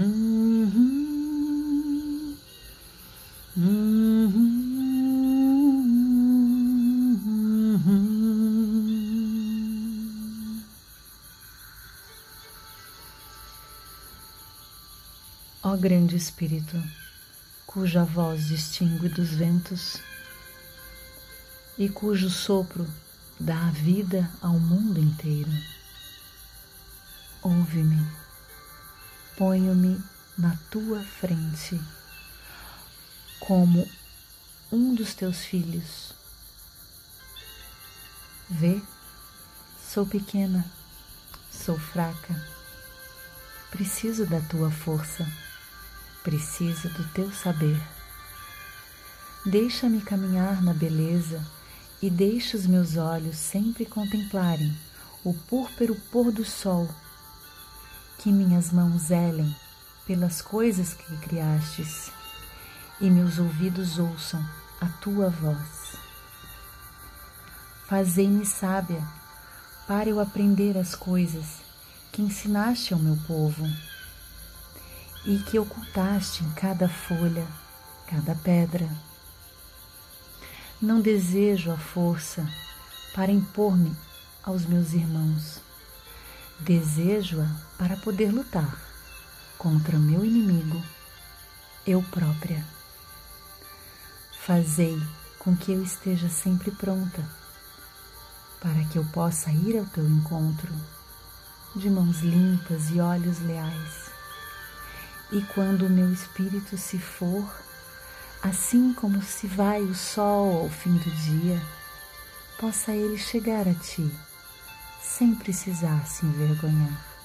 Uhum. Ó Grande Espírito, cuja voz distingue dos ventos e cujo sopro dá vida ao mundo inteiro, ouve-me ponho-me na tua frente como um dos teus filhos. Vê, sou pequena, sou fraca, preciso da tua força, preciso do teu saber. Deixa-me caminhar na beleza e deixa os meus olhos sempre contemplarem o púrpuro pôr do sol, que minhas mãos zelem pelas coisas que criastes e meus ouvidos ouçam a tua voz. Fazei-me sábia para eu aprender as coisas que ensinaste ao meu povo e que ocultaste em cada folha, cada pedra. Não desejo a força para impor-me aos meus irmãos. Desejo-a para poder lutar contra o meu inimigo, eu própria. Fazei com que eu esteja sempre pronta, para que eu possa ir ao teu encontro, de mãos limpas e olhos leais. E quando o meu espírito se for, assim como se vai o sol ao fim do dia, possa ele chegar a ti, sem precisar se envergonhar.